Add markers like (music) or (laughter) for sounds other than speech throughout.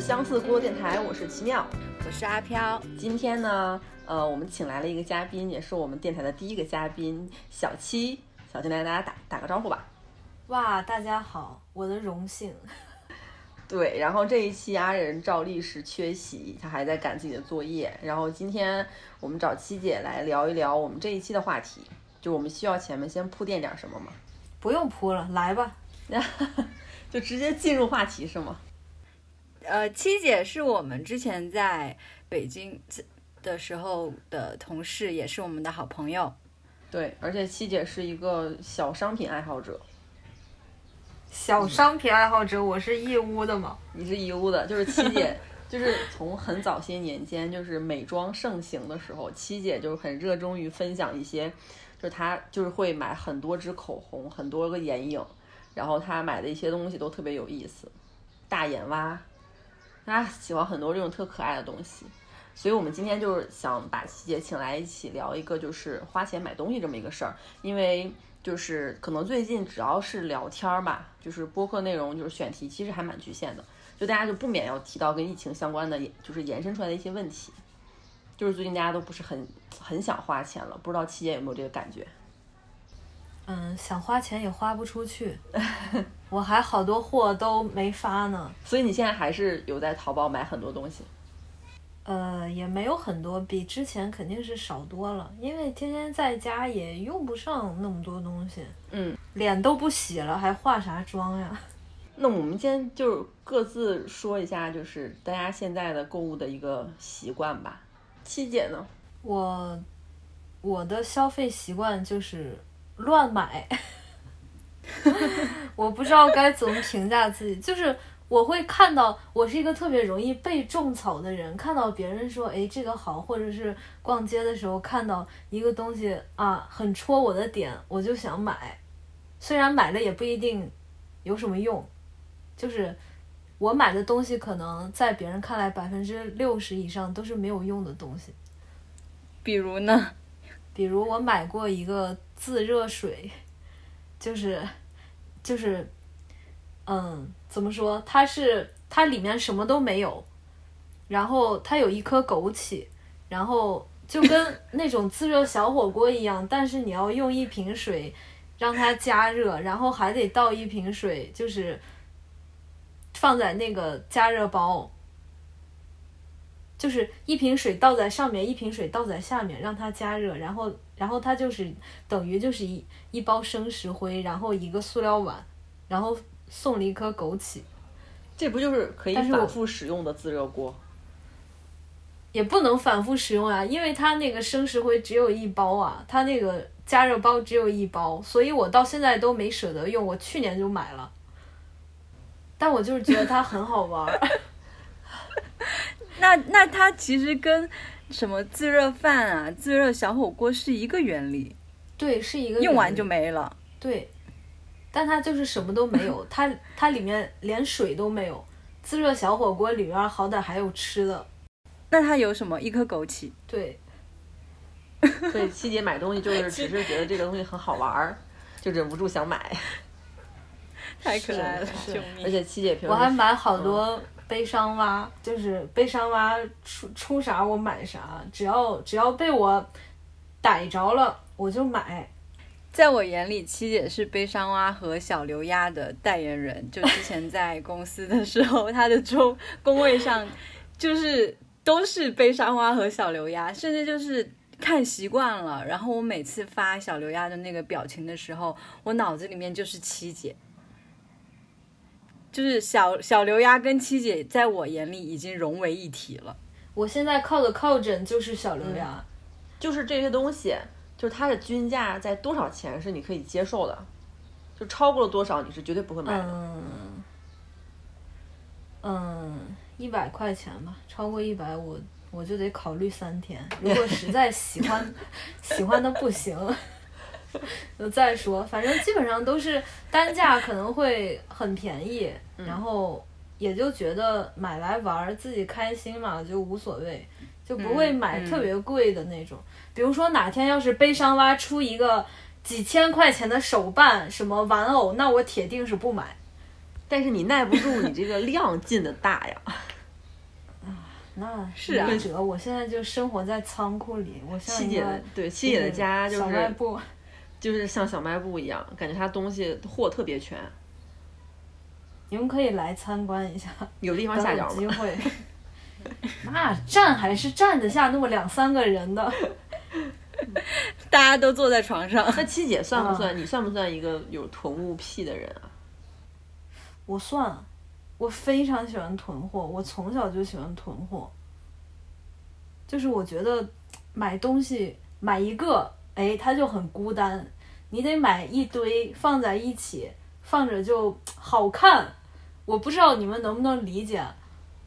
相似锅电台，我是奇妙，我是阿飘。今天呢，呃，我们请来了一个嘉宾，也是我们电台的第一个嘉宾小七。小七来，大家打打个招呼吧。哇，大家好，我的荣幸。(laughs) 对，然后这一期阿仁照例是缺席，他还在赶自己的作业。然后今天我们找七姐来聊一聊我们这一期的话题，就我们需要前面先铺垫点什么吗？不用铺了，来吧，(laughs) 就直接进入话题是吗？呃，七姐是我们之前在北京的时候的同事，也是我们的好朋友。对，而且七姐是一个小商品爱好者。小商品爱好者，我是义乌的嘛？你是义乌的，就是七姐，(laughs) 就是从很早些年间，就是美妆盛行的时候，七姐就很热衷于分享一些，就是她就是会买很多支口红，很多个眼影，然后她买的一些东西都特别有意思，大眼蛙。大家喜欢很多这种特可爱的东西，所以我们今天就是想把七姐请来一起聊一个就是花钱买东西这么一个事儿。因为就是可能最近只要是聊天儿吧，就是播客内容就是选题其实还蛮局限的，就大家就不免要提到跟疫情相关的，就是延伸出来的一些问题。就是最近大家都不是很很想花钱了，不知道七姐有没有这个感觉？嗯，想花钱也花不出去，(laughs) 我还好多货都没发呢。所以你现在还是有在淘宝买很多东西？呃，也没有很多，比之前肯定是少多了，因为天天在家也用不上那么多东西。嗯，脸都不洗了，还化啥妆呀？(laughs) 那我们今天就各自说一下，就是大家现在的购物的一个习惯吧。七姐呢？我我的消费习惯就是。乱买，(laughs) 我不知道该怎么评价自己。就是我会看到，我是一个特别容易被种草的人。看到别人说，哎，这个好，或者是逛街的时候看到一个东西啊，很戳我的点，我就想买。虽然买了也不一定有什么用，就是我买的东西可能在别人看来百分之六十以上都是没有用的东西。比如呢？比如我买过一个。自热水，就是，就是，嗯，怎么说？它是它里面什么都没有，然后它有一颗枸杞，然后就跟 (laughs) 那种自热小火锅一样，但是你要用一瓶水让它加热，然后还得倒一瓶水，就是放在那个加热包，就是一瓶水倒在上面，一瓶水倒在下面，让它加热，然后。然后它就是等于就是一一包生石灰，然后一个塑料碗，然后送了一颗枸杞，这不就是可以反复使用的自热锅？也不能反复使用啊，因为它那个生石灰只有一包啊，它那个加热包只有一包，所以我到现在都没舍得用。我去年就买了，但我就是觉得它很好玩。(laughs) 那那它其实跟。什么自热饭啊，自热小火锅是一个原理，对，是一个用完就没了，对，但它就是什么都没有，(laughs) 它它里面连水都没有，自热小火锅里面好歹还有吃的，那它有什么？一颗枸杞，对，所以七姐买东西就是只是觉得这个东西很好玩儿，(laughs) 就忍不住想买，太可爱了，救命！而且七姐平时我还买好多。悲伤蛙就是悲伤蛙出出啥我买啥，只要只要被我逮着了我就买。在我眼里，七姐是悲伤蛙和小刘鸭的代言人。就之前在公司的时候，她的桌工位上就是都是悲伤蛙和小刘鸭，甚至就是看习惯了。然后我每次发小刘鸭的那个表情的时候，我脑子里面就是七姐。就是小小刘丫跟七姐在我眼里已经融为一体了。我现在靠的靠枕就是小刘丫，就是这些东西，就是它的均价在多少钱是你可以接受的，就超过了多少你是绝对不会买的。嗯，嗯，一百块钱吧，超过一百我我就得考虑三天。如果 (laughs) 实在喜欢，喜欢的不行。就再说，反正基本上都是单价可能会很便宜，然后也就觉得买来玩自己开心嘛，就无所谓，就不会买特别贵的那种。比如说哪天要是悲伤蛙出一个几千块钱的手办什么玩偶，那我铁定是不买。但是你耐不住你这个量进的大呀。(laughs) 那是啊没辙，我现在就生活在仓库里，我像七姐的对七姐的家就小卖是部。就是像小卖部一样，感觉她东西货特别全，你们可以来参观一下，(laughs) 有地方下脚吗？机会。(laughs) 那站还是站得下那么两三个人的，(laughs) 大家都坐在床上。那七姐算不啊算？你算不算一个有囤物癖的人啊？我算，我非常喜欢囤货，我从小就喜欢囤货。就是我觉得买东西买一个，哎，它就很孤单，你得买一堆放在一起，放着就好看。我不知道你们能不能理解，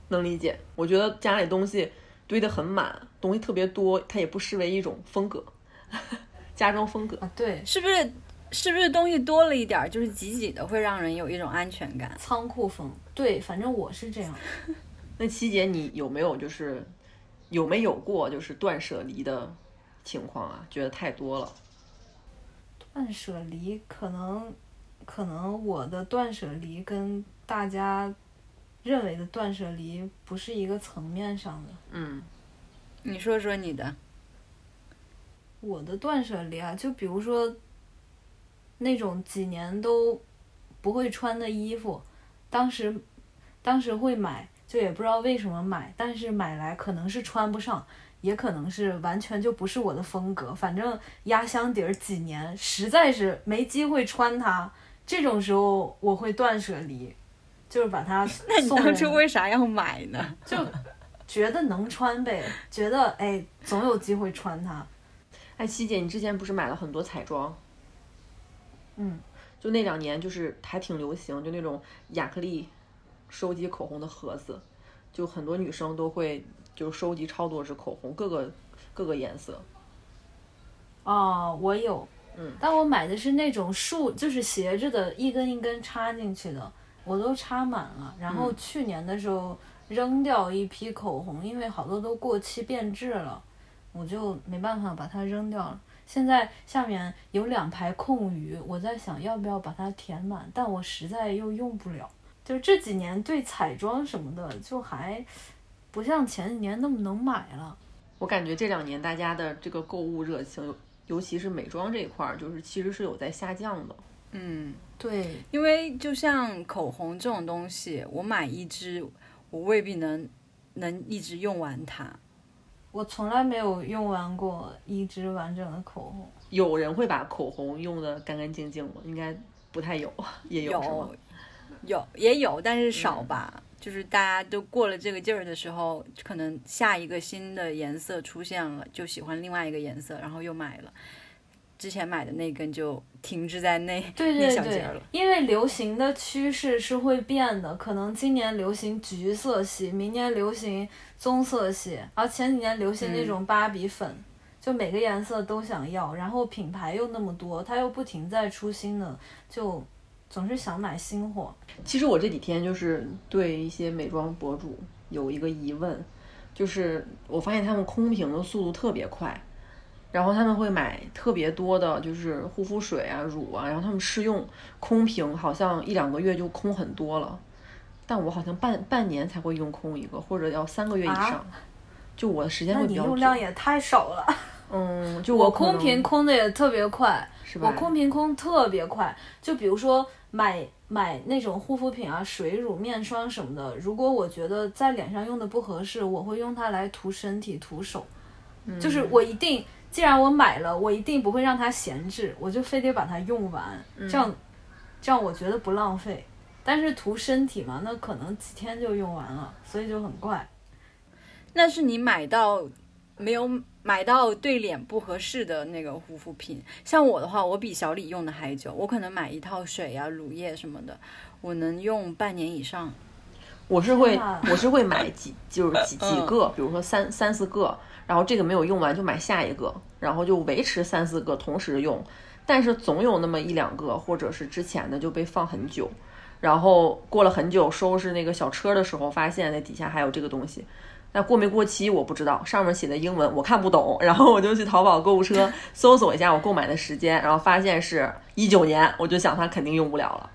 能理解。我觉得家里东西堆得很满，东西特别多，它也不失为一种风格，(laughs) 家装风格。啊，对，是不是？是不是东西多了一点儿，就是挤挤的，会让人有一种安全感？仓库风，对，反正我是这样。(laughs) 那七姐，你有没有就是有没有过就是断舍离的情况啊？觉得太多了。断舍离可能，可能我的断舍离跟大家认为的断舍离不是一个层面上的。嗯，你说说你的。我的断舍离啊，就比如说那种几年都不会穿的衣服，当时当时会买，就也不知道为什么买，但是买来可能是穿不上，也可能是完全就不是我的风格。反正压箱底儿几年，实在是没机会穿它，这种时候我会断舍离，就是把它 (laughs) 那你当初为啥要买呢？(laughs) 就觉得能穿呗，觉得哎总有机会穿它。哎，七姐，你之前不是买了很多彩妆？嗯，就那两年就是还挺流行，就那种亚克力收集口红的盒子，就很多女生都会就收集超多支口红，各个各个颜色。哦，我有，嗯，但我买的是那种竖，就是斜着的，一根一根插进去的，我都插满了。然后嗯去年的时候扔掉一批口红，因为好多都过期变质了，我就没办法把它扔掉了。现在下面有两排空余，我在想要不要把它填满，但我实在又用不了。就这几年对彩妆什么的，就还不像前几年那么能买了。我感觉这两年大家的这个购物热情，尤尤其是美妆这一块儿，就是其实是有在下降的。嗯，对，因为就像口红这种东西，我买一支，我未必能能一直用完它。我从来没有用完过一支完整的口红。有人会把口红用的干干净净吗？应该不太有，(laughs) 也有有？有也有，但是少吧。就是大家都过了这个劲儿的时候，可能下一个新的颜色出现了，就喜欢另外一个颜色，然后又买了。之前买的那根就停滞在那那对对对小节了。，因为流行的趋势是会变的，可能今年流行橘色系，明年流行棕色系，然后前几年流行那种芭比粉，就每个颜色都想要，然后品牌又那么多，它又不停在出新的，就总是想买新货。其实我这几天就是对一些美妆博主有一个疑问，就是我发现他们空瓶的速度特别快，然后他们会买特别多的，就是护肤水啊、乳啊，然后他们试用空瓶，好像一两个月就空很多了，但我好像半半年才会用空一个，或者要三个月以啊上，就我的时间那你会比较久。用量也太少了。嗯，就我空瓶空的也特别快，是吧？我空瓶空特别快，就比如说买买那种护肤品啊、水乳、面霜什么的，如果我觉得在脸上用的不合适，我会用它来涂身体、涂手。嗯就是我一定，既然我买了，我一定不会让它闲置，我就非得把它用完，嗯这样这样我觉得不浪费。但是涂身体嘛，那可能几天就用完了，所以就很怪。那是你买到没有买到对脸不合适的那个护肤品。像我的话，我比小李用的还久，我可能买一套水啊、乳液什么的，我能用半年以上。我是会我是会买几就是几几嗯个，比如说三三四个，然后这个没有用完就买下一个，然后就维持三四个同时用，但是总有那么一两个或者是之前的就被放很久，然后过了很久收拾那个小车的时候，发现那底下还有这个东西。那过没过期我不知道，上面写的英文我看不懂，然后我就去淘宝购物车搜索一下我购买的时间，然后发现是一九年，我就想它肯定用不了了。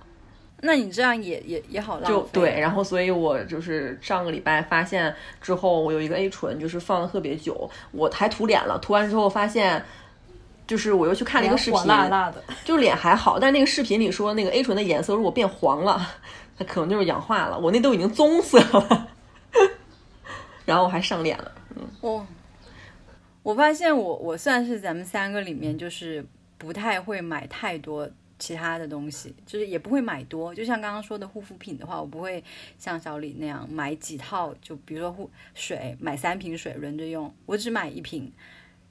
那你这样也也也好浪费。就对，然后所以我就是上个礼拜发现之后，我有一个 A 醇，就是放的特别久，我还涂脸了，涂完之后发现，就是我又去看了一个视频，火辣辣的，就脸还好，但那个视频里说那个 A 醇的颜色如果变黄了，它可能就是氧化了，我那都已经棕色了，(laughs) 然后我还上脸了，嗯，我我发现我我算是咱们三个里面就是不太会买太多其他的东西，就是也不会买多。就像刚刚说的护肤品的话，我不会像小李那样买几套，就比如说护水买三瓶水轮着用，我只买一瓶，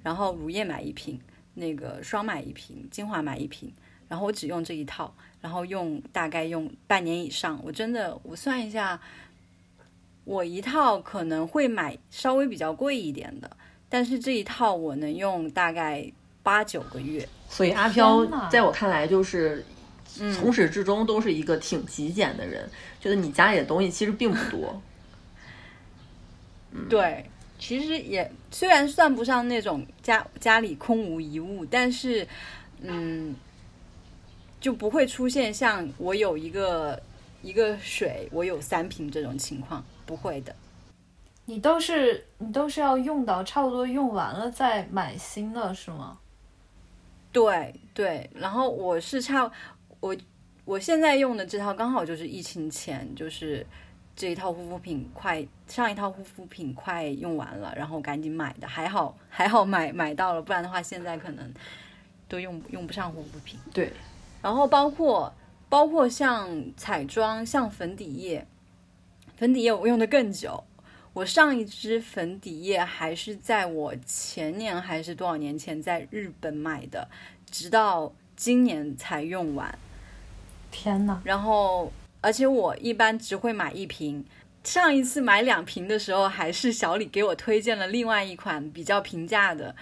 然后乳液买一瓶，那个霜买一瓶，精华买一瓶，然后我只用这一套，然后用大概用半年以上。我真的我算一下，我一套可能会买稍微比较贵一点的。但是这一套我能用大概八九个月，所以阿飘在我看来就是从始至终都是一个挺极简的人，觉得你家里的东西其实并不多。(laughs) 对，其实也虽然算不上那种家家里空无一物，但是嗯，就不会出现像我有一个一个水，我有三瓶这种情况，不会的。你都是你都是要用到差不多用完了再买新的是吗？对对，然后我是差我我现在用的这套刚好就是疫情前，就是这一套护肤品快上一套护肤品快用完了，然后赶紧买的，还好 (laughs) 还好买买到了，不然的话现在可能都用用不上护肤品。对，然后包括包括像彩妆，像粉底液，粉底液我用的更久。我上一支粉底液还是在我前年还是多少年前在日本买的，直到今年才用完。天呐，然后，而且我一般只会买一瓶。上一次买两瓶的时候，还是小李给我推荐了另外一款比较平价的，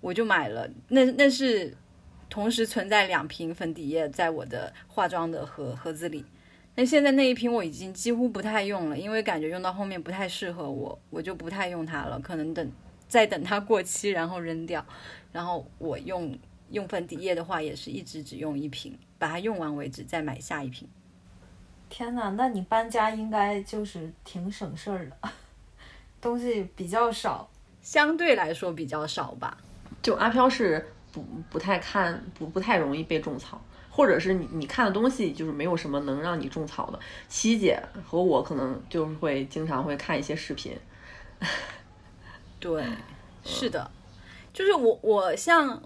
我就买了。那那是同时存在两瓶粉底液在我的化妆的盒盒子里。那现在那一瓶我已经几乎不太用了，因为感觉用到后面不太适合我，我就不太用它了。可能等再等它过期，然后扔掉。然后我用用粉底液的话，也是一直只用一瓶，把它用完为止，再买下一瓶。天呐，那你搬家应该就是挺省事儿的，(laughs) 东西比较少。相对来说比较少吧。就阿飘是不不太看不不太容易被种草，或者是你你看的东西就是没有什么能让你种草的。七姐和我可能就是会经常会看一些视频，对，是的，就是我我像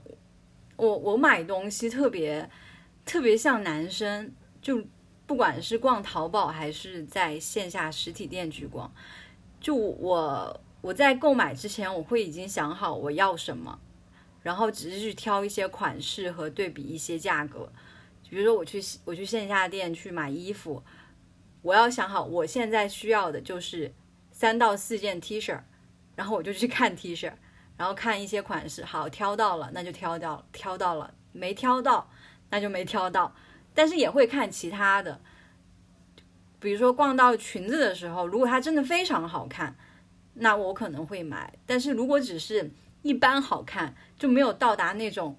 我我买东西特别特别像男生，就不管是逛淘宝还是在线下实体店去逛，就我我在购买之前我会已经想好我要什么，然后只是去挑一些款式和对比一些价格。比如说我去我去线下店去买衣服，我要想好我现在需要的就是三到四件 T 恤。然后我就去看 T 恤，然后看一些款式，好挑到了那就挑到，挑到了没挑到那就没挑到，但是也会看其他的，比如说逛到裙子的时候，如果它真的非常好看，那我可能会买，但是如果只是一般好看，就没有到达那种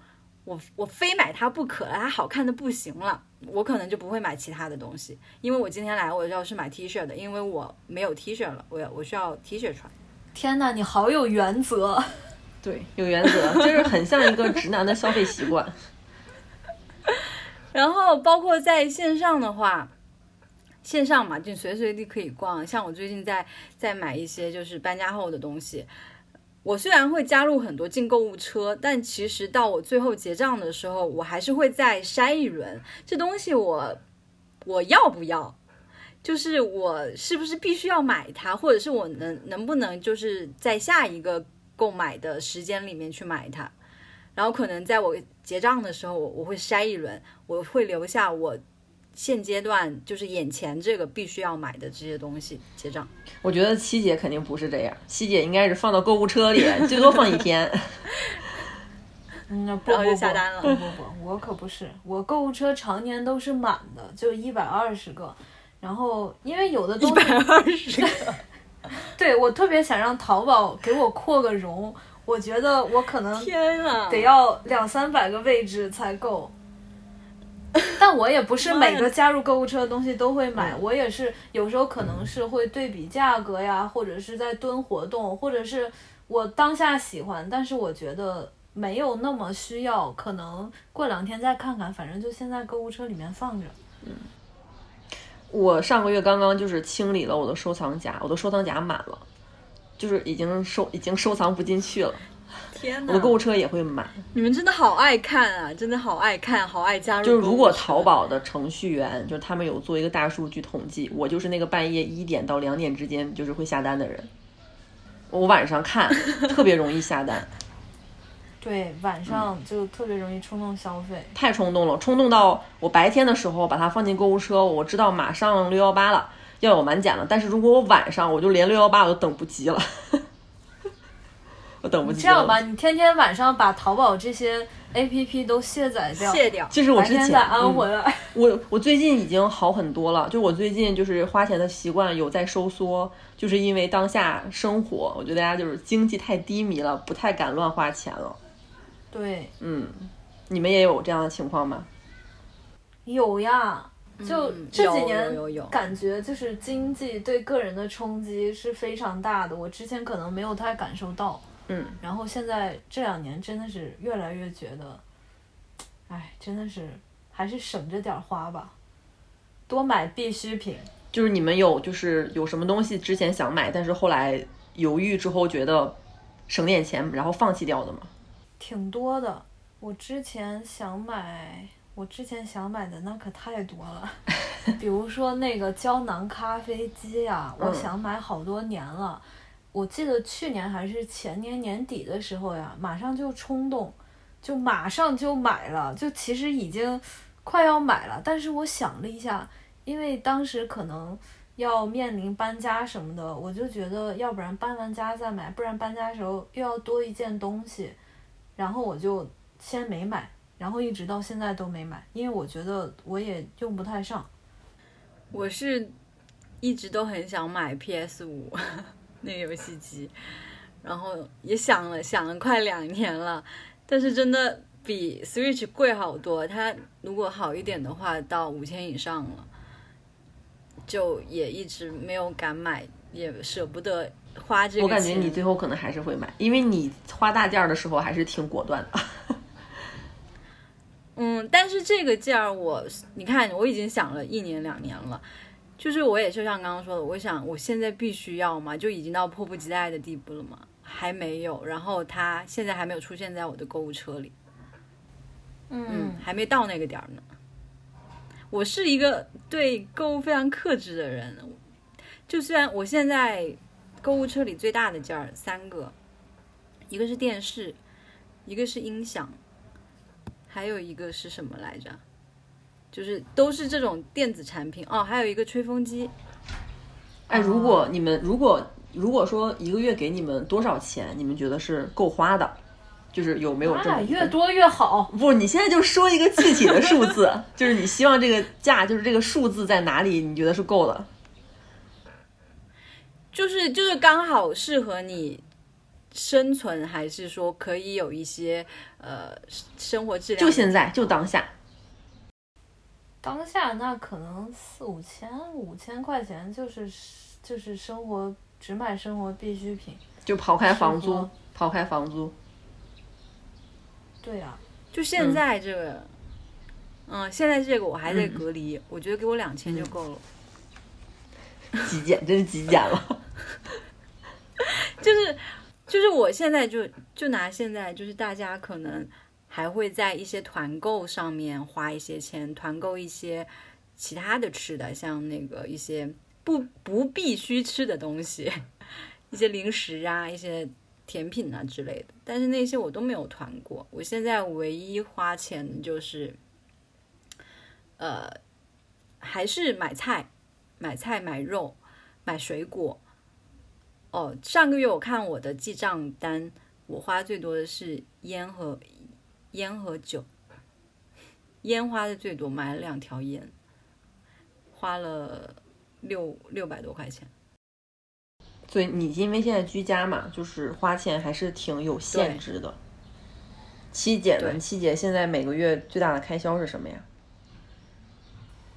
我我非买它不可了，它好看的不行了，我可能就不会买其他的东西，因为我今天来我要是买 T 恤的，因为我没有 T 恤了，我要我需要 T 恤穿。天呐，你好有原则。对，有原则，就是很像一个直男的消费习惯。(laughs) 然后包括在线上的话，线上嘛，就随时随地可以逛。像我最近在在买一些就是搬家后的东西，我虽然会加入很多进购物车，但其实到我最后结账的时候，我还是会再筛一轮，这东西我我要不要？就是我是不是必须要买它，或者是我能能不能就是在下一个购买的时间里面去买它，然后可能在我结账的时候，我我会筛一轮，我会留下我现阶段就是眼前这个必须要买的这些东西结账。我觉得七姐肯定不是这样，七姐应该是放到购物车里，最多放一天。(laughs) 嗯，不不下单了不不不，我可不是，我购物车常年都是满的，就一百二十个。然后因为有的东西，二十个，(laughs) 对我特别想让淘宝给我扩个容，我觉得我可能天啊！得要两三百个位置才够。(laughs) 但我也不是每个加入购物车的东西都会买，我也是有时候可能是会对比价格呀，或者是在蹲活动，或者是我当下喜欢，但是我觉得没有那么需要，可能过两天再看看，反正就先在购物车里面放着。嗯我上个月刚刚就是清理了我的收藏夹，我的收藏夹满了，就是已经收已经收藏不进去了。天我的购物车也会满，你们真的好爱看啊，真的好爱看，好爱加入。就是如果淘，宝的程序员，就是他们有做一个大数据统计，我就是那个半夜一点到两点之间就是会下单的人。我晚上看 (laughs) 特别容易下单，对，晚上就特别容易冲动消费。太冲动了，冲动到我白天的时候把它放进购物车，我知道马上六幺八了，要有满减了。但是如果我晚上，我就连六幺八我都等不及了，我等不及了。这样吧，你天天晚上把淘宝这些 A P P 都卸载掉，卸掉。就是我之前白天再安嗯回来。我我最近已经好很多了，就我最近就是花钱的习惯有在收缩，就是因为当下生活，我觉得大家就是经济太低迷了，不太敢乱花钱了。对，嗯，你们也有这样的情况吗？有呀。就这几年有有有感觉就是经济对个人的冲击是非常大的，我之前可能没有太感受到，嗯，然后现在这两年真的是越来越觉得，哎，真的是还是省着点儿花吧，多买必需品。就是你们有就是有什么东西之前想买，但是后来犹豫之后觉得省点钱，然后放弃掉的吗？挺多的。我之前想买，我之前想买的那可太多了，(laughs) 比如说那个胶囊咖啡机呀、我嗯想买好多年了。我记得去年还是前年年底的时候呀，马上就冲动，就马上就买了，就其实已经快要买了，但是我想了一下，因为当时可能要面临搬家什么的，我就觉得要不然搬完家再买，不然搬家的时候又要多一件东西，然后我就先没买，然后一直到现在都没买，因为我觉得我也用不太上。我是一直都很想买 PS 五那个游戏机，然后也想了想了快两年了，但是真的比 Switch 贵好多。它如果好一点的话，到五千以上了，就也一直没有敢买，也舍不得花这个我感觉你最后可能还是会买，因为你花大件儿的时候还是挺果断的。嗯，但是这个件儿我，你看我已经想了一年两年了，就是我也就像刚刚说的，我想我现在必须要嘛，就已经到迫不及待的地步了嘛，还没有，然后它现在还没有出现在我的购物车里，嗯，还没到那个点儿呢。我是一个对购物非常克制的人，就虽然我现在购物车里最大的件儿三个，一个是电视，一个是音响。还有一个是什么来着？就是都是这种电子产品哦，还有一个吹风机。哎，如果你们如果如果说一个月给你们多少钱，你们觉得是够花的？就是有没有这么哎，越多越好。不，你现在就说一个具体的数字，(laughs) 就是你希望这个价，就是这个数字在哪里？你觉得是够的？就是就是刚好适合你生存，还是说可以有一些呃生活质量？就现在，就当下。当下那可能四五千、五千块钱就是就是生活只买生活必需品。就抛开房租抛开房租，对呀、就现在这个，嗯现在这个我还在隔离，我觉得给我两千就够了。极简，真是极简了。(laughs) 就是就是我现在就就拿现在就是大家可能还会在一些团购上面花一些钱，团购一些其他的吃的，像那个一些不不必须吃的东西，(laughs) 一些零食啊，一些甜品啊之类的。但是那些我都没有团过，我现在唯一花钱就是，呃，还是买菜、买菜、买肉、买水果。哦，上个月我看我的记账单，我花最多的是烟和烟和酒，烟花的最多，买了两条烟，花了六六百多块钱。所以你因为现在居家嘛，就是花钱还是挺有限制的。七姐呢？七姐现在每个月最大的开销是什么呀？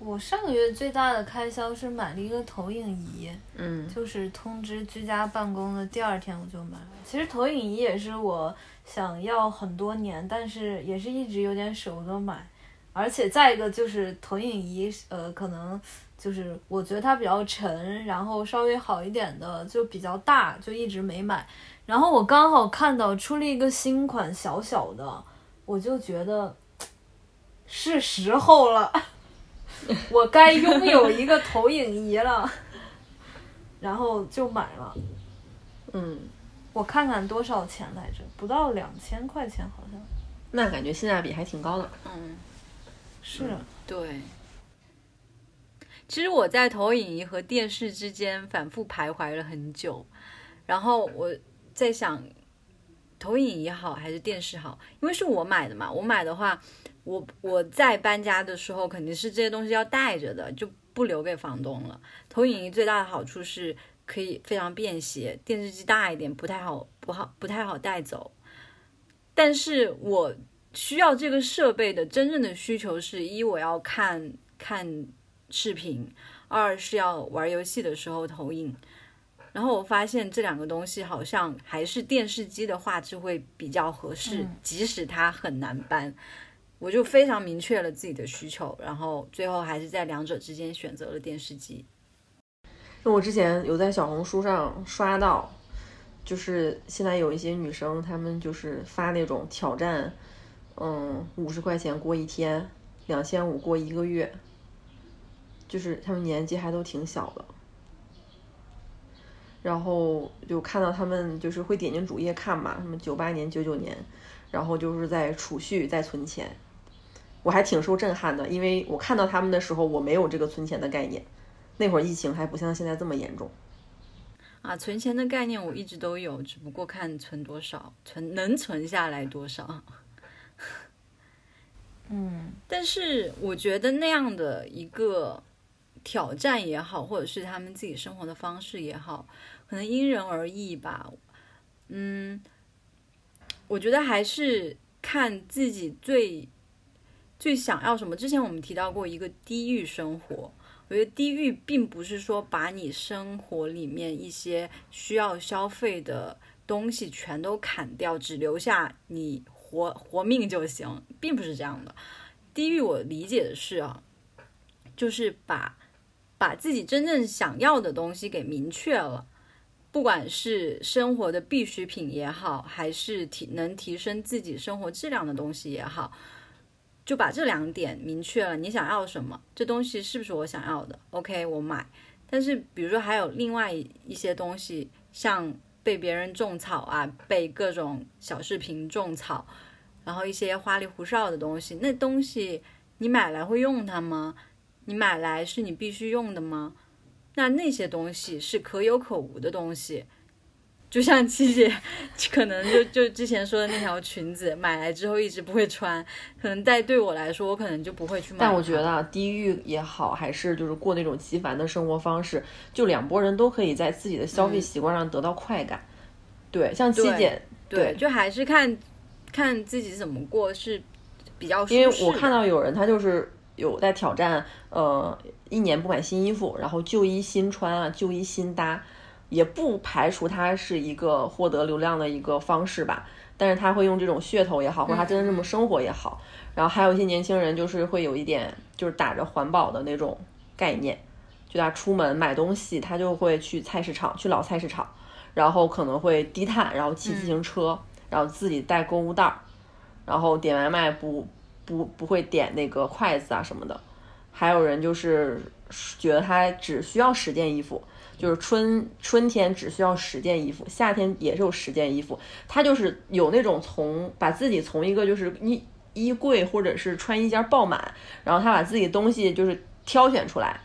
我上个月最大的开销是买了一个投影仪，嗯就是通知居家办公的第二天我就买了。其实投影仪也是我想要很多年，但是也是一直有点舍不得买。而且再一个就是投影仪，呃，可能就是我觉得它比较沉，然后稍微好一点的就比较大，就一直没买。然后我刚好看到出了一个新款小小的，我就觉得是时候了，(laughs) 我该拥有一个投影仪了，(laughs) 然后就买了。嗯，我看看多少钱来着，不到两千块钱好像那感觉性价比还挺高的。嗯，是。对。其实我在投影仪和电视之间反复徘徊了很久，然后我在想，投影仪好还是电视好？因为是我买的嘛，我买的话，我我在搬家的时候肯定是这些东西要带着的，就不留给房东了。投影仪最大的好处是可以非常便携，电视机大一点不太好不好不太好带走。但是我需要这个设备的真正的需求是一我要看看视频，二是要玩游戏的时候投影。然后我发现这两个东西好像还是电视机的画质会比较合适，嗯即使它很难搬。我就非常明确了自己的需求，然后最后还是在两者之间选择了电视机。那我之前有在小红书上刷到，就是现在有一些女生，她们就是发那种挑战，嗯，五十块钱过一天，两千五过一个月，就是她们年纪还都挺小的。然后就看到他们就是会点进主页看嘛，什么九八年、九九年，然后就是在储蓄、在存钱，我还挺受震撼的，因为我看到他们的时候，我没有这个存钱的概念。那会儿疫情还不像现在这么严重。啊，存钱的概念我一直都有，只不过看存多少，存能存下来多少。(laughs) 嗯，但是我觉得那样的一个挑战也好，或者是他们自己生活的方式也好，可能因人而异吧。嗯，我觉得还是看自己最最想要什么。之前我们提到过一个低欲生活，我觉得低欲并不是说把你生活里面一些需要消费的东西全都砍掉，只留下你活活命就行，并不是这样的。低欲我理解的是啊，就是把把自己真正想要的东西给明确了，不管是生活的必需品也好，还是提能提升自己生活质量的东西也好，就把这两点明确了，你想要什么，这东西是不是我想要的？OK，我买。但是比如说还有另外一些东西，像被别人种草啊，被各种小视频种草，然后一些花里胡哨的东西，那东西你买来会用它吗？你买来是你必须用的吗？那那些东西是可有可无的东西，就像七姐可能就就之前说的那条裙子，买来之后一直不会穿，可能在对我来说，我可能就不会去买。但我觉得啊，低欲也好，还是就是过那种极繁的生活方式，就两拨人都可以在自己的消费习惯上得到快感。对，像七对姐，对，就还是看看自己怎么过是比较舒适。因为我看到有人他就是有在挑战，呃，一年不买新衣服，然后旧衣新穿啊，旧衣新搭，也不排除它是一个获得流量的一个方式吧。但是他会用这种噱头也好，或者他真的这么生活也好，然后还有一些年轻人就是会有一点就是打着环保的那种概念，就他出门买东西，他就会去菜市场，去老菜市场，然后可能会低碳，然后骑自行车，然后自己带购物袋儿，然后点外卖不不不会点那个筷子啊什么的。还有人就是觉得他只需要十件衣服，就是春春天只需要十件衣服，夏天也是有十件衣服。他就是有那种从把自己从一个就是衣衣柜或者是穿衣间爆满，然后他把自己东西就是挑选出来，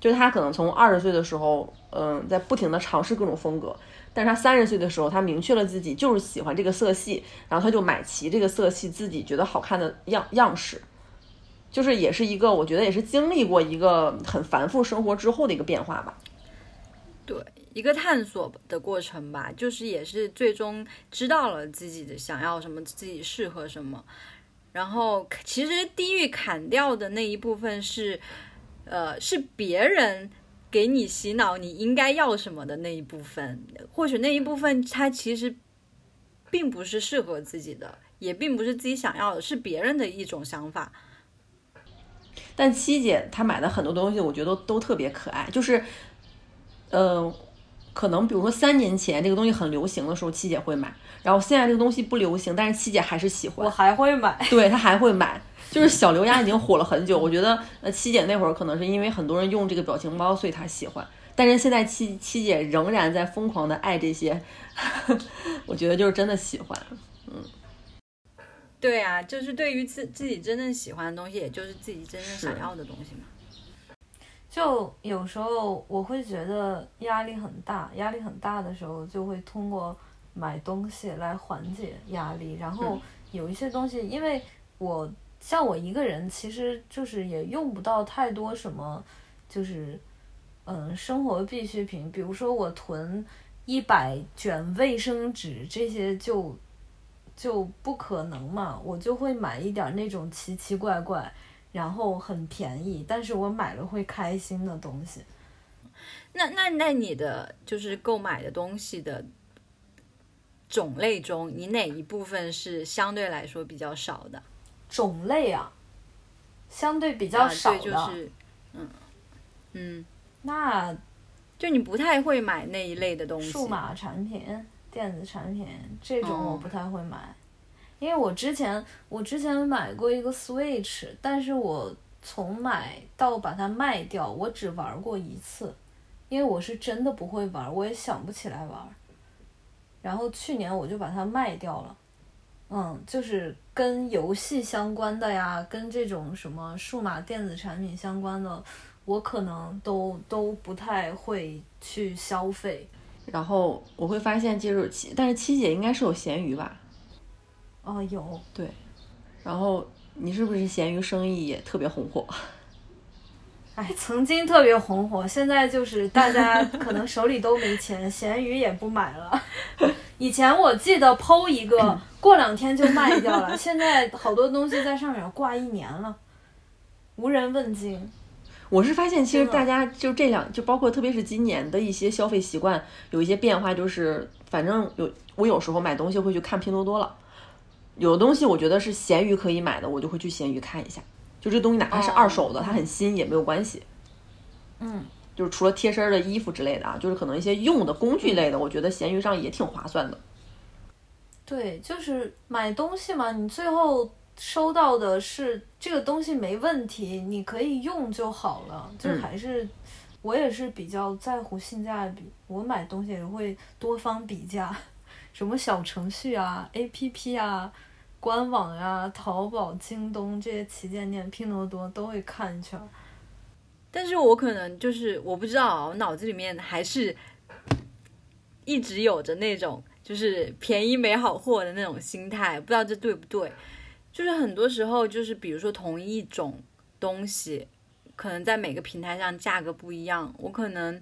就是他可能从二十岁的时候，嗯，在不停的尝试各种风格，但是他三十岁的时候，他明确了自己就是喜欢这个色系，然后他就买齐这个色系自己觉得好看的样样式。就是也是一个，我觉得也是经历过一个很繁复生活之后的一个变化吧。对一个探索的过程吧，就是也是最终知道了自己的想要什么，自己适合什么。然后其实地狱砍掉的那一部分是，呃，是别人给你洗脑你应该要什么的那一部分，或许那一部分它其实并不是适合自己的，也并不是自己想要的，是别人的一种想法。但七姐她买的很多东西，我觉得都特别可爱，就是，呃，可能比如说三年前这个东西很流行的时候，七姐会买，然后现在这个东西不流行，但是七姐还是喜欢，我还会买。对她还会买。就是小刘丫已经火了很久，我觉得呃七姐那会儿可能是因为很多人用这个表情包，所以她喜欢。但是现在七七姐仍然在疯狂的爱这些，(laughs) 我觉得就是真的喜欢，嗯。对啊，就是对于自自己真正喜欢的东西，也就是自己真正想要的东西嘛。就有时候我会觉得压力很大，压力很大的时候，就会通过买东西来缓解压力。然后有一些东西，因为我像我一个人，其实就是也用不到太多什么，就是嗯生活必需品，比如说我囤一百卷卫生纸这些就。就不可能嘛，我就会买一点那种奇奇怪怪，然后很便宜，但是我买了会开心的东西。那那那你的就是购买的东西的种类中，你哪一部分是相对来说比较少的？种类啊，相对比较少的，就是嗯嗯，那就你不太会买那一类的东西，数码产品。电子产品这种我不太会买，因为我之前我之前买过一个 Switch，但是我从买到把它卖掉，我只玩过一次，因为我是真的不会玩，我也想不起来玩。然后去年我就把它卖掉了，嗯，就是跟游戏相关的呀，跟这种什么数码电子产品相关的，我可能都都不太会去消费。然后我会发现，就是七，但是七姐应该是有闲鱼吧？哦，有。对。然后你是不是闲鱼生意也特别红火？哎，曾经特别红火，现在就是大家可能手里都没钱，(laughs) 咸鱼也不买了。以前我记得剖一个，过两天就卖掉了，现在好多东西在上面挂一年了，无人问津。我是发现，其实大家就这两，就包括特别是今年的一些消费习惯有一些变化，就是反正有我有时候买东西会去看拼多多了，有的东西我觉得是闲鱼可以买的，我就会去闲鱼看一下。就这东西哪怕是二手的，它很新也没有关系。嗯，就是除了贴身的衣服之类的啊，就是可能一些用的工具类的，我觉得闲鱼上也挺划算的。对，就是买东西嘛，你最后。收到的是这个东西没问题，你可以用就好了。就还是我也是比较在乎性价比，我买东西也会多方比价，(laughs) 什么小程序啊、APP 啊、官网呀、淘宝、京东这些旗舰店、拼多多都会看一圈。但是我可能就是我不知道，我脑子里面还是一直有着那种就是便宜没好货的那种心态，不知道这对不对。就是很多时候，就是比如说同一种东西，可能在每个平台上价格不一样，我可能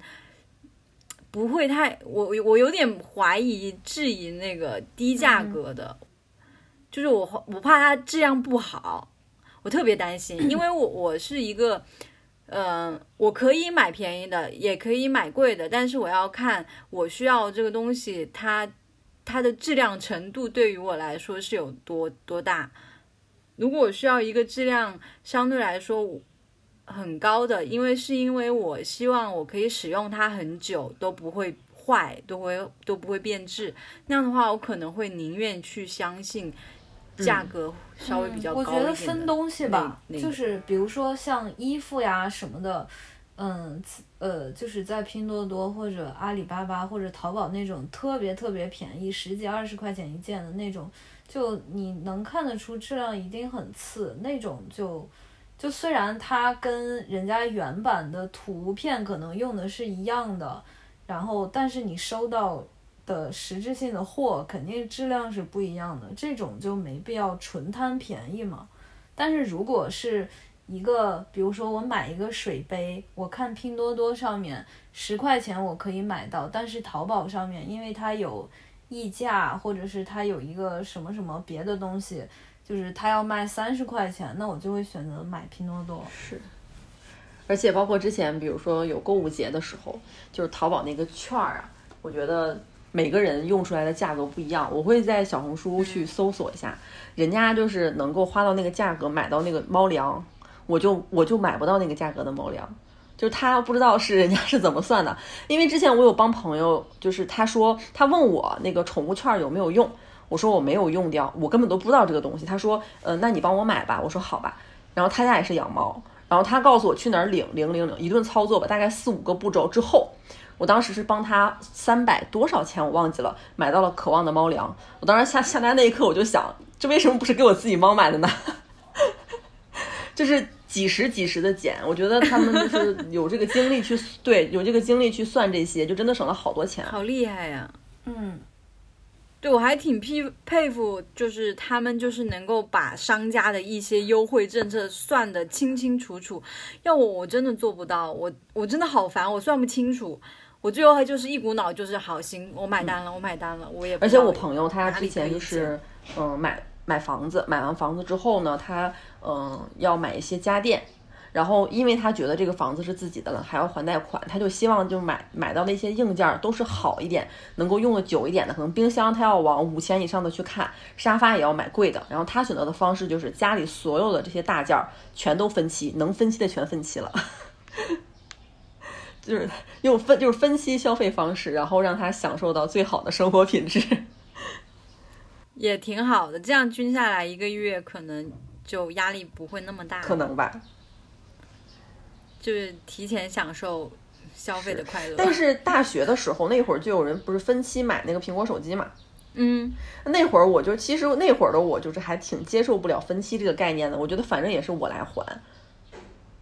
不会太我我有点怀疑质疑那个低价格的，就是我我怕它质量不好，我特别担心，因为我我是一个，嗯，我可以买便宜的，也可以买贵的，但是我要看我需要这个东西，它它的质量程度对于我来说是有多多大。如果我需要一个质量相对来说很高的，因为是因为我希望我可以使用它很久都不会坏，都会都不会变质，那样的话我可能会宁愿去相信价格稍微比较高一点。我觉得分东西吧，就是比如说像衣服呀什么的，嗯呃，就是在拼多多或者阿里巴巴或者淘宝那种特别特别便宜，十几二十块钱一件的那种。就你能看得出质量一定很次，那种就就虽然它跟人家原版的图片可能用的是一样的，然后但是你收到的实质性的货肯定质量是不一样的，这种就没必要纯贪便宜嘛。但是如果是一个，比如说我买一个水杯，我看拼多多上面十块钱我可以买到，但是淘宝上面因为它有。溢价，或者是它有一个什么什么别的东西，就是它要卖三十块钱，那我就会选择买拼多多。是，而且包括之前，比如说有购物节的时候，就是淘宝那个券儿啊，我觉得每个人用出来的价格不一样。我会在小红书去搜索一下，人家就是能够花到那个价格买到那个猫粮，我就我就买不到那个价格的猫粮。就是他不知道是人家是怎么算的，因为之前我有帮朋友，就是他说他问我那个宠物券有没有用，我说我没有用掉，我根本都不知道这个东西。他说，呃，那你帮我买吧。我说好吧。然后他家也是养猫，然后他告诉我去哪儿领，领领领，一顿操作吧，大概四五个步骤之后，我当时是帮他三百多少钱我忘记了，买到了渴望的猫粮。我当时下下单那一刻我就想，这为什么不是给我自己猫买的呢？(laughs) 就是几十几十的减，我觉得他们就是有这个精力去对，有这个精力去算这些，就真的省了好多钱。好厉害呀！嗯，对我还挺佩佩服，就是他们就是能够把商家的一些优惠政策算得清清楚楚。要我我真的做不到，我我真的好烦，我算不清楚。我最后还就是一股脑就是好行，我买单了，我买单了，我也不而且我朋友他之前就是，嗯，买买房子，买完房子之后呢，他嗯要买一些家电，然后因为他觉得这个房子是自己的了，还要还贷款，他就希望就买买到的一些硬件儿都是好一点，能够用的久一点的，可能冰箱他要往五千以上的去看，沙发也要买贵的，然后他选择的方式就是家里所有的这些大件儿全都分期，能分期的全分期了。(laughs) 就是用分就是分期消费方式，然后让他享受到最好的生活品质。(laughs) 也挺好的，这样均下来一个月可能就压力不会那么大，可能吧。就是提前享受消费的快乐。但是大学的时候，那会儿就有人不是分期买那个苹果手机嘛？嗯，那会儿我就其实那会儿的我就是还挺接受不了分期这个概念的。我觉得反正也是我来还。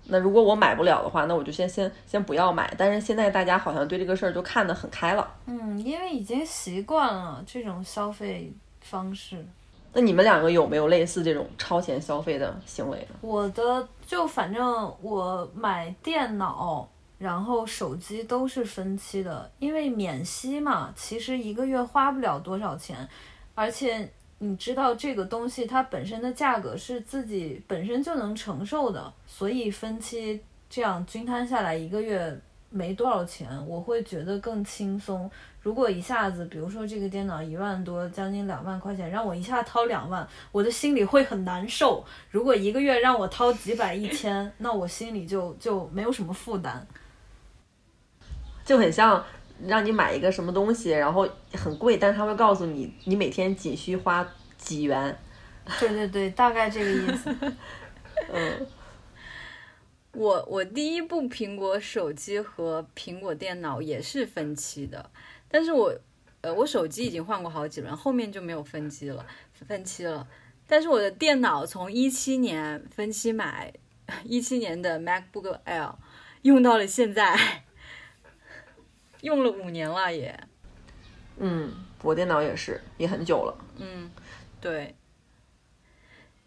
那如果我买不了的话，那我就先先先不要买。但是现在大家好像对这个事儿就看得很开了。嗯，因为已经习惯了这种消费方式。那你们两个有没有类似这种超前消费的行为呢？我的就反正我买电脑，然后手机都是分期的，因为免息嘛，其实一个月花不了多少钱，而且你知道这个东西它本身的价格是自己本身就能承受的，所以分期这样均摊下来一个月没多少钱，我会觉得更轻松。如果一下子，比如说这个电脑一万多，将近两万块钱，让我一下掏两万，我的心里会很难受。如果一个月让我掏几百、一千，那我心里就就没有什么负担。就很像让你买一个什么东西，然后很贵，但是他会告诉你，你每天仅需花几元。对对对，大概这个意思。(laughs) 嗯，我我第一部苹果手机和苹果电脑也是分期的，但是我呃我手机已经换过好几轮，后面就没有分期了，分期了。但是我的电脑从一七年分期买，一七年的 MacBook Air 用到了现在，用了五年了也。嗯，我电脑也是，也很久了。嗯，对。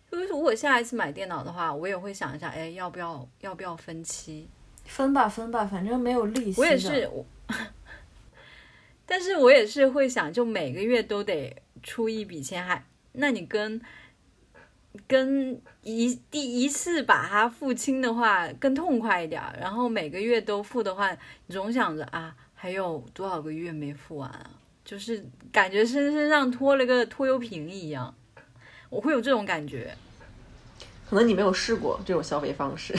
就是如果下一次买电脑的话，我也会想一下，哎，要不要要不要分期？分吧分吧，反正没有利息。我也是，我，但是我也是会想，就每个月都得出一笔钱，还那你跟跟一第一次把它付清的话更痛快一点，然后每个月都付的话，你总想着啊，还有多少个月没付完啊？就是感觉身身上拖了个拖油瓶一样，我会有这种感觉。可能你没有试过这种消费方式，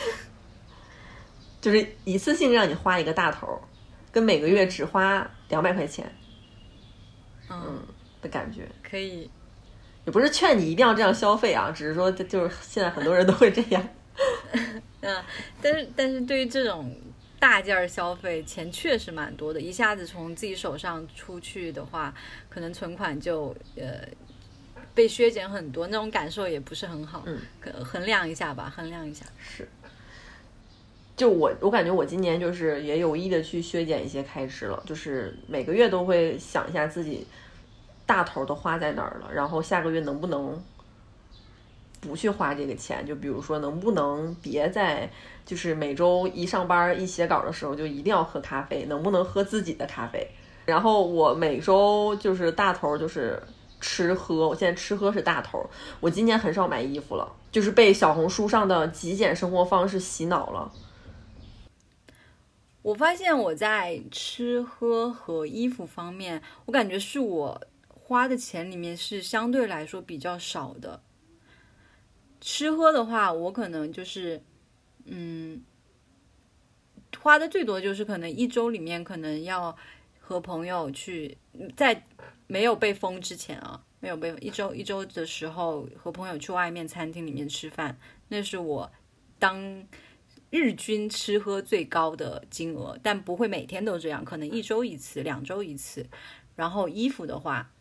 (laughs) 就是一次性让你花一个大头，跟每个月只花两百块钱嗯，的感觉。可以，也不是劝你一定要这样消费啊，只是说就就是现在很多人都会这样。(laughs) 嗯，但是但是对于这种大件儿消费，钱确实蛮多的，一下子从自己手上出去的话，可能存款就呃被削减很多，那种感受也不是很好。嗯，可衡量一下吧，衡量一下。是，就我我感觉我今年就是也有意的去削减一些开支了，就是每个月都会想一下自己大头都花在哪儿了，然后下个月能不能不去花这个钱？就比如说能不能别在就是每周一上班一写稿的时候就一定要喝咖啡，能不能喝自己的咖啡？然后我每周就是大头就是吃喝，我现在吃喝是大头。我今年很少买衣服了，就是被小红书上的极简生活方式洗脑了。我发现我在吃喝和衣服方面，我感觉是我花的钱里面是相对来说比较少的。吃喝的话，我可能就是，嗯，花的最多就是可能一周里面可能要和朋友去，在没有被封之前啊，没有被一周一周的时候和朋友去外面餐厅里面吃饭，那是我当日均吃喝最高的金额，但不会每天都这样，可能一周一次、两周一次。然后衣服的话，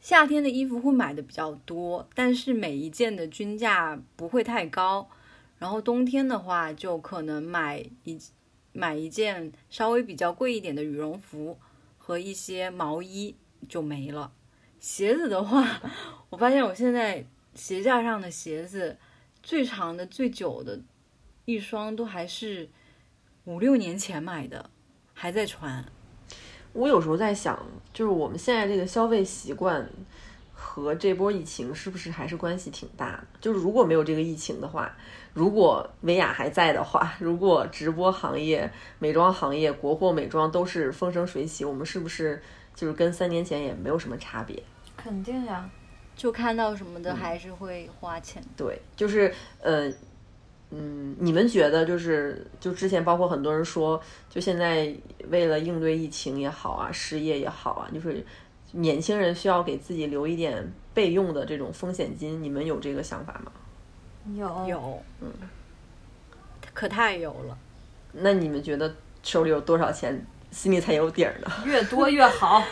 夏天的衣服会买的比较多，但是每一件的均价不会太高。然后冬天的话，就可能买一买一件稍微比较贵一点的羽绒服和一些毛衣就没了。鞋子的话，我发现我现在鞋架上的鞋子最长的、最久的一双都还是五六年前买的，还在穿。我有时候在想，就是我们现在这个消费习惯和这波疫情是不是还是关系挺大的？就是如果没有这个疫情的话，如果薇娅还在的话，(laughs) 如果直播行业、美妆行业、国货美妆都是风生水起，我们是不是就是跟三年前也没有什么差别？肯定呀。就看到什么的还是会花钱。对，就是呃，嗯，你们觉得就是就之前包括很多人说，就现在为了应对疫情也好啊，失业也好啊，就是年轻人需要给自己留一点备用的这种风险金，你们有这个想法吗？有有，嗯，可太有了。那你们觉得手里有多少钱，心里才有底儿呢？(laughs) 越多越好。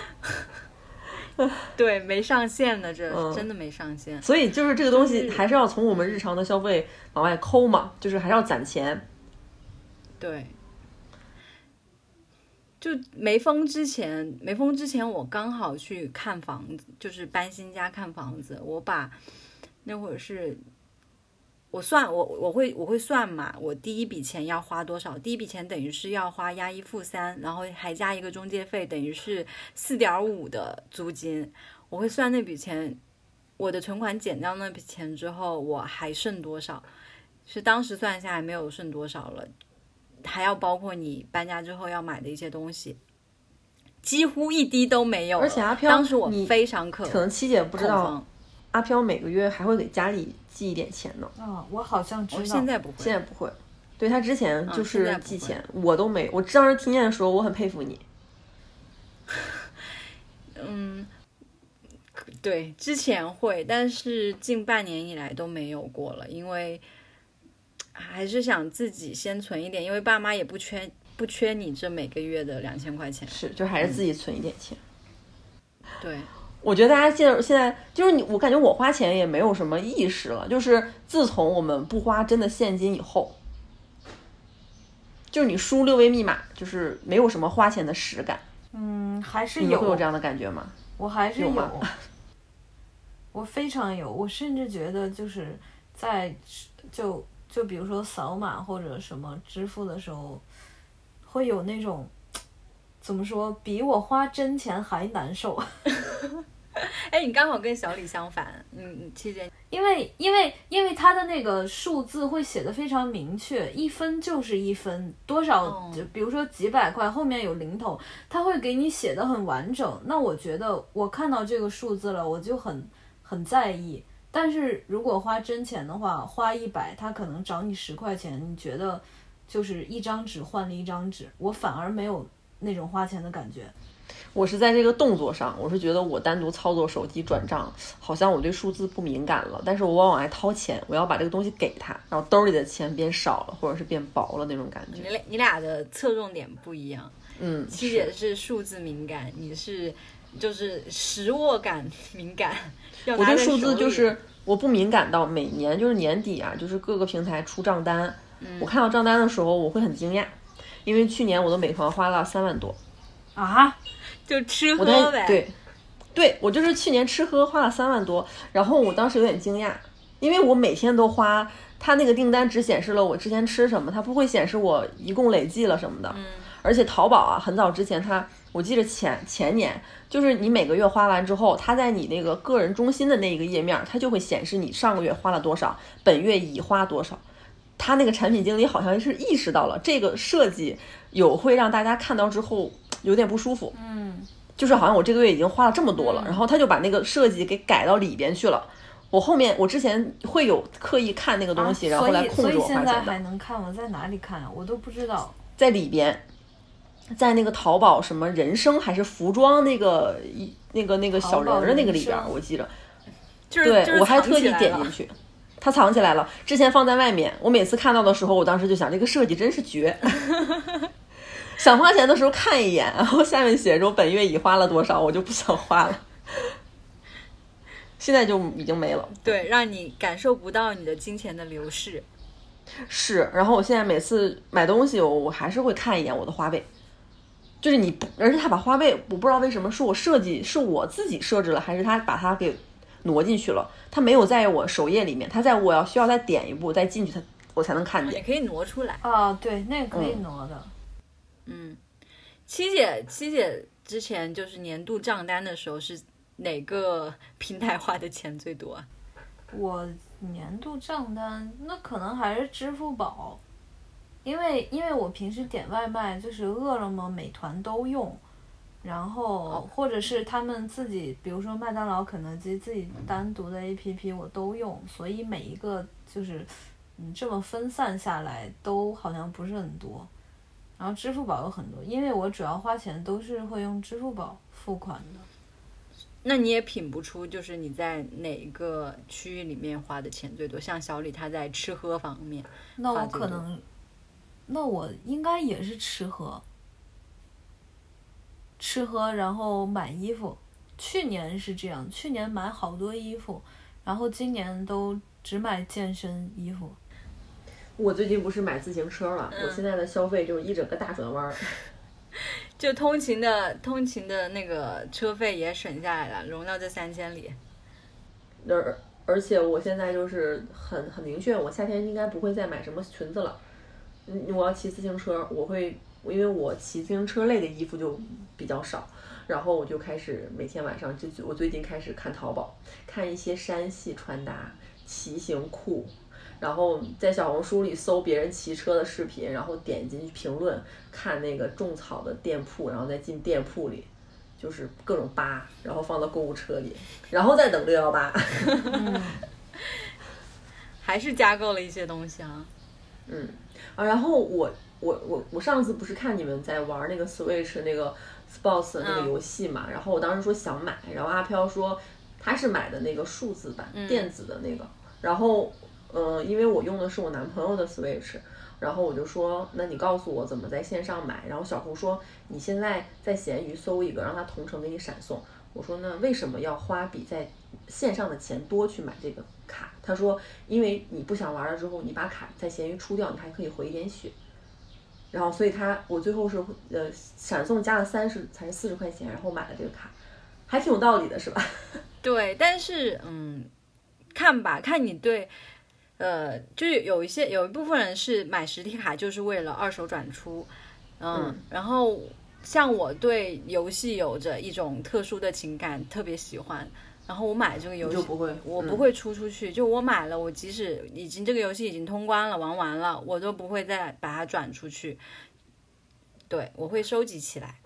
(laughs) 对，没上限的，这、嗯真的没上限。所以就是这个东西还是要从我们日常的消费往外抠嘛，就是还是要攒钱。对，就没封之前，没封之前，我刚好去看房子，就是搬新家看房子。我把那会儿是，我算我我会我会算嘛，我第一笔钱要花多少？第一笔钱等于是要花押一付三，然后还加一个中介费，等于是四点五的租金。我会算那笔钱，我的存款减掉那笔钱之后，我还剩多少？是当时算下来没有剩多少了，还要包括你搬家之后要买的一些东西，几乎一滴都没有。而且阿飘当时我你非常可可能七姐不知道，阿飘每个月还会给家里寄一点钱呢。啊，我好像知道。现在不会。现在不会，对他之前就是寄钱，我都没。我当时听见的时候，我很佩服你。(laughs) 嗯，对，之前会，但是近半年以来都没有过了，因为还是想自己先存一点，因为爸妈也不缺不缺你这每个月的两千块钱。是，就还是自己存一点钱。对，我觉得大家现在现在就是你，我感觉我花钱也没有什么意识了。就是自从我们不花真的现金以后，就是你输六位密码，就是没有什么花钱的实感。嗯，还是你会有有这，样的感觉吗？我还是有有，我非常有，我甚至觉得就是在就就比如说扫码或者什么支付的时候，会有那种怎么说，比我花真钱还难受。(laughs) 哎，你刚好跟小李相反，嗯嗯，七姐，因为因为因为他的那个数字会写的非常明确，一分就是一分，多少哦就比如说几百块后面有零头，他会给你写的很完整。那我觉得我看到这个数字了，我就很很在意。但是如果花真钱的话，花一百，他可能找你十块钱，你觉得就是一张纸换了一张纸，我反而没有那种花钱的感觉。我是在这个动作上，我是觉得我单独操作手机转账，好像我对数字不敏感了，但是我往往爱掏钱，我要把这个东西给他，然后兜里的钱变少了，或者是变薄了那种感觉。你俩你俩的侧重点不一样。嗯，七姐是数字敏感，你是就是实握感敏感。(laughs) 我对数字就是我不敏感到每年就是年底啊，就是各个平台出账单，嗯我看到账单的时候我会很惊讶，因为去年我的美团花了三万多，啊，就吃喝呗。对，对我就是去年吃喝花了三万多，然后我当时有点惊讶，因为我每天都花，它那个订单只显示了我之前吃什么，它不会显示我一共累计了什么的。而且淘宝啊，很早之前它，我记得前前年，就是你每个月花完之后，它在你那个个人中心的那一个页面，它就会显示你上个月花了多少，本月已花多少。他那个产品经理好像是意识到了这个设计有会让大家看到之后有点不舒服，嗯，就是好像我这个月已经花了这么多了，然后他就把那个设计给改到里边去了。我后面我之前会有刻意看那个东西，然后来控制我花钱的现在还，能看，我在哪里看啊？我都不知道。在里边，在那个淘宝什么人生还是服装那个一那个那个小人儿的那个里边我记着，就是对就是我还特地藏起来了点进去，它藏起来了。之前放在外面，我每次看到的时候，我当时就想，这个设计真是绝。(laughs) 想花钱的时候看一眼，然后下面写着我本月已花了多少，我就不想花了。现在就已经没了。对，让你感受不到你的金钱的流逝。是，然后我现在每次买东西，我我还是会看一眼我的花呗，就是你不，而且他把花呗，我不知道为什么是我设计，是我自己设置了，还是他把它给挪进去了？他没有在我首页里面，他在我要需要再点一步再进去，他我才能看见。也可以挪出来。啊，对，那个可以挪的。嗯，七姐，七姐之前就是年度账单的时候是哪个平台花的钱最多啊？我年度账单那可能还是支付宝，因为因为我平时点外卖就是饿了么、美团都用，然后或者是他们自己，比如说麦当劳、肯德基自己单独的 APP 我都用，所以每一个就是嗯这么分散下来都好像不是很多。然后支付宝有很多，因为我主要花钱都是会用支付宝付款的。那你也品不出，就是你在哪一个区域里面花的钱最多？像小李他在吃喝方面，那我可能，那我应该也是吃喝，吃喝，然后买衣服。去年是这样，去年买好多衣服，然后今年都只买健身衣服。我最近不是买自行车了，嗯我现在的消费就是一整个大转弯儿。(laughs) 就通勤的通勤的那个车费也省下来了，融到这三千里。而而且我现在就是很很明确，我夏天应该不会再买什么裙子了。嗯，我要骑自行车，我会因为我骑自行车类的衣服就比较少，然后我就开始每天晚上就我最近开始看淘宝，看一些山系穿搭、骑行裤，然后在小红书里搜别人骑车的视频，然后点进去评论，看那个种草的店铺，然后再进店铺里。就是各种扒，然后放到购物车里，然后再等六幺八。(laughs) 还是加购了一些东西啊。嗯，啊，然后我我我我上次不是看你们在玩那个 Switch 那个 Sports 的那个嗯游戏嘛，然后我当时说想买，然后阿飘说他是买的那个数字版、嗯电子的那个，然后嗯、呃因为我用的是我男朋友的 Switch。然后我就说，那你告诉我怎么在线上买。然后小红说，你现在在闲鱼搜一个，让他同城给你闪送。我说那为什么要花比在线上的钱多去买这个卡？他说，因为你不想玩了之后，你把卡在闲鱼出掉，你还可以回一点血。然后，所以他我最后是呃闪送加了三十才是四十块钱，然后买了这个卡，还挺有道理的，是吧？(laughs) 对，但是嗯，看吧，看你对，呃，就是有一些有一部分人是买实体卡就是为了二手转出，嗯，嗯然后像我对游戏有着一种特殊的情感，特别喜欢，然后我买这个游戏你就不会，嗯我不会出出去，就我买了，我即使已经这个游戏已经通关了、玩完了，我都不会再把它转出去。对，我会收集起来。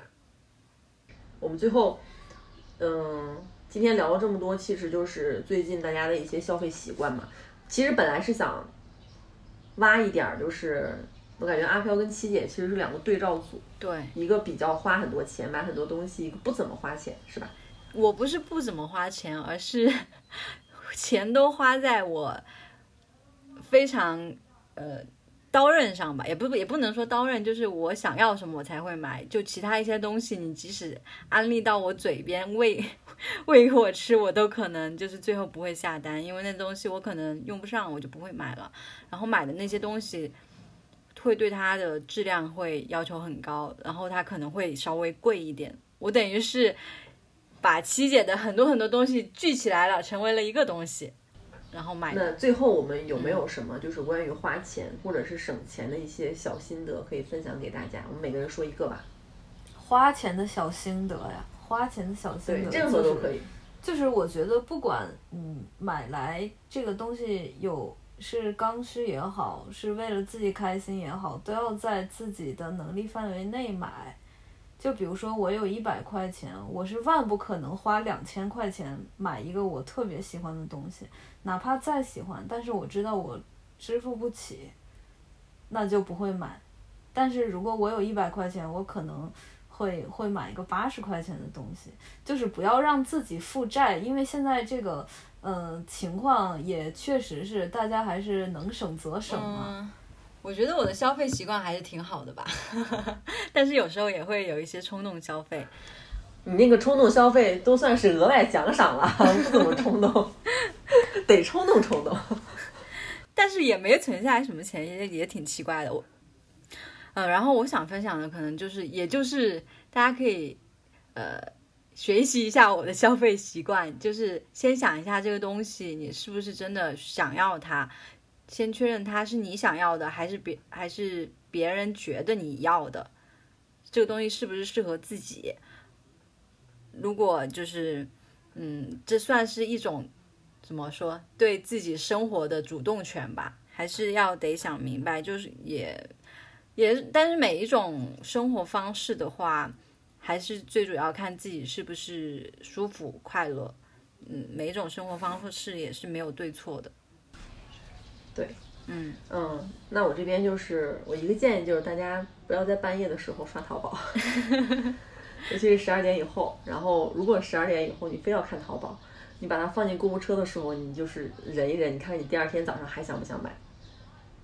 我们最后，嗯，今天聊了这么多，其实就是最近大家的一些消费习惯嘛。其实本来是想挖一点儿，就是我感觉阿飘跟七姐其实是两个对照组，对一个比较花很多钱买很多东西，一个不怎么花钱，是吧？我不是不怎么花钱，而是 (laughs) 钱都花在我非常呃刀刃上吧，也不也不能说刀刃，就是我想要什么我才会买。就其他一些东西，你即使安利到我嘴边喂 (laughs) 喂我吃，我都可能就是最后不会下单，因为那东西我可能用不上，我就不会买了。然后买的那些东西。会对它的质量会要求很高，然后它可能会稍微贵一点。我等于是把七姐的很多很多东西聚起来了，成为了一个东西。然后买那。最后我们有没有什么就是关于花钱或者是省钱的一些小心得可以分享给大家？我们每个人说一个吧。花钱的小心得呀，花钱的小心，得，任何都可以。就是我觉得不管嗯买来这个东西有是刚需也好，是为了自己开心也好，都要在自己的能力范围内买。就比如说我有一百块钱，我是万不可能花两千块钱买一个我特别喜欢的东西，哪怕再喜欢，但是我知道我支付不起，那就不会买。但是如果我有一百块钱，我可能会会买一个八十块钱的东西，就是不要让自己负债，因为现在这个呃情况也确实是大家还是能省则省嘛。我觉得我的消费习惯还是挺好的吧，(laughs) 但是有时候也会有一些冲动消费。你那个冲动消费都算是额外奖赏了，不怎么冲动，得冲动冲动。(laughs) 但是也没存下来什么钱，也也挺奇怪的。我，呃，然后我想分享的可能就是，也就是大家可以，呃，学习一下我的消费习惯，就是先想一下这个东西你是不是真的想要它，先确认它是你想要的，还是别还是别人觉得你要的，这个东西是不是适合自己。如果就是，嗯，这算是一种怎么说对自己生活的主动权吧，还是要得想明白，就是也也，但是每一种生活方式的话，还是最主要看自己是不是舒服快乐。嗯，每一种生活方式也是没有对错的。对，嗯，嗯，那我这边就是我一个建议，就是大家不要在半夜的时候刷淘宝，(laughs) (laughs) 尤其是十二点以后。然后，如果十二点以后你非要看淘宝，你把它放进购物车的时候，你就是忍一忍，你看看你第二天早上还想不想买。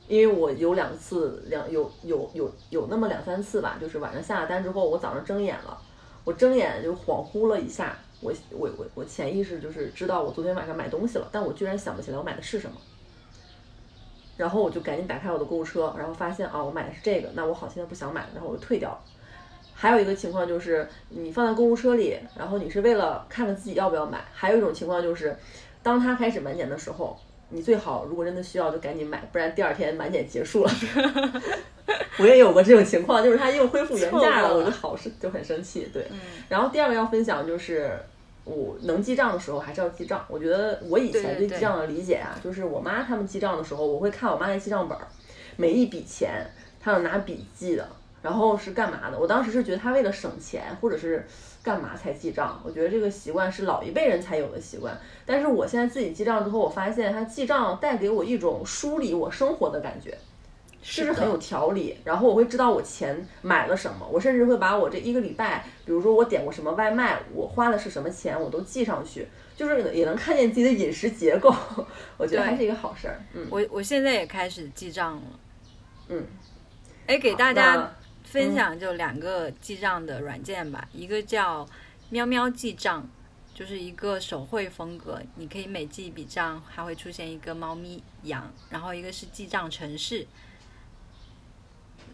因为我有两次，两有有有有那么两三次吧，就是晚上下了单之后，我早上睁眼了，我睁眼就恍惚了一下，我我我我潜意识就是知道我昨天晚上买东西了，但我居然想不起来我买的是什么。然后我就赶紧打开我的购物车，然后发现啊，我买的是这个，那我好，现在不想买了，然后我就退掉了。还有一个情况就是，你放在购物车里，然后你是为了看看自己要不要买。还有一种情况就是，当它开始满减的时候，你最好如果真的需要就赶紧买，不然第二天满减结束了。(laughs) 我也有过这种情况，就是它又恢复原价了，了我就好生就很生气。对，然后第二个要分享就是。我能记账的时候还是要记账。我觉得我以前对记账的理解啊，就是我妈他们记账的时候，我会看我妈那记账本儿，每一笔钱她要拿笔记的，然后是干嘛的。我当时是觉得她为了省钱或者是干嘛才记账，我觉得这个习惯是老一辈人才有的习惯。但是我现在自己记账之后，我发现它记账带给我一种梳理我生活的感觉。就是很有条理，然后我会知道我钱买了什么，我甚至会把我这一个礼拜，比如说我点过什么外卖，我花的是什么钱，我都记上去，就是也能看见自己的饮食结构，(laughs) 我觉得还是一个好事儿。嗯我我现在也开始记账了。嗯，哎，给大家分享就两个记账的软件吧，一个叫喵喵记账，就是一个手绘风格，你可以每记一笔账，还会出现一个猫咪、羊，然后一个是记账城市。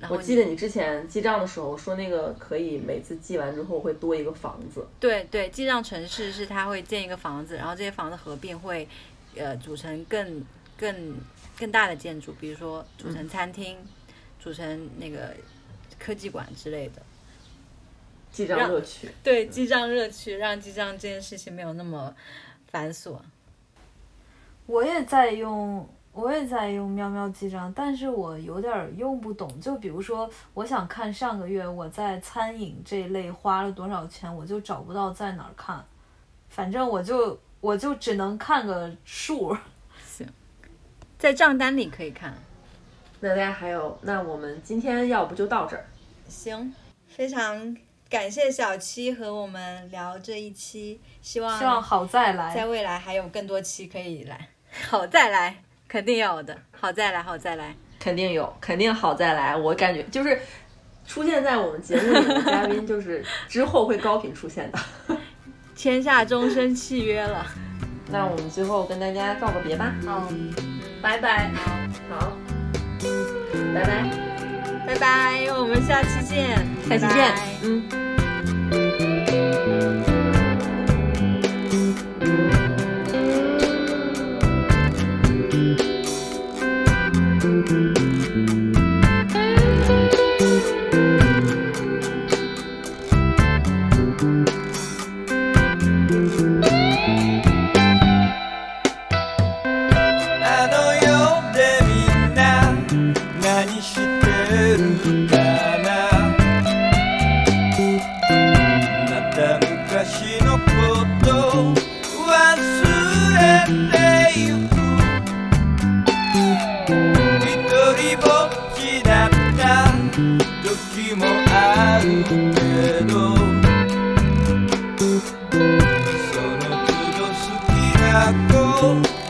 然后我记得你之前记账的时候说那个可以每次记完之后会多一个房子，对对，记账城市是它会建一个房子，然后这些房子合并会，呃，组成更更更大的建筑，比如说组成餐厅，组成那个科技馆之类的。记账乐趣。对，记账乐趣，让记账这件事情没有那么繁琐。我也在用，我也在用喵喵记账，但是我有点儿用不懂。就比如说，我想看上个月我在餐饮这一类花了多少钱，我就找不到在哪儿看。反正我就我就只能看个数。(laughs) 行在账单里可以看。那大家还有，那我们今天要不就到这儿。行，非常感谢小七和我们聊这一期，希望希望好再来。在未来还有更多期可以来。好，再来，肯定有的。好，再来，好，再来。肯定有，肯定好再来。我感觉就是出现在我们节目里的嘉宾，(laughs) 就是之后会高频出现的。签下终身契约了。那我们最后跟大家告个别吧。好，拜拜。好，拜拜，拜拜，我们下期见。下期见拜拜。嗯。I go.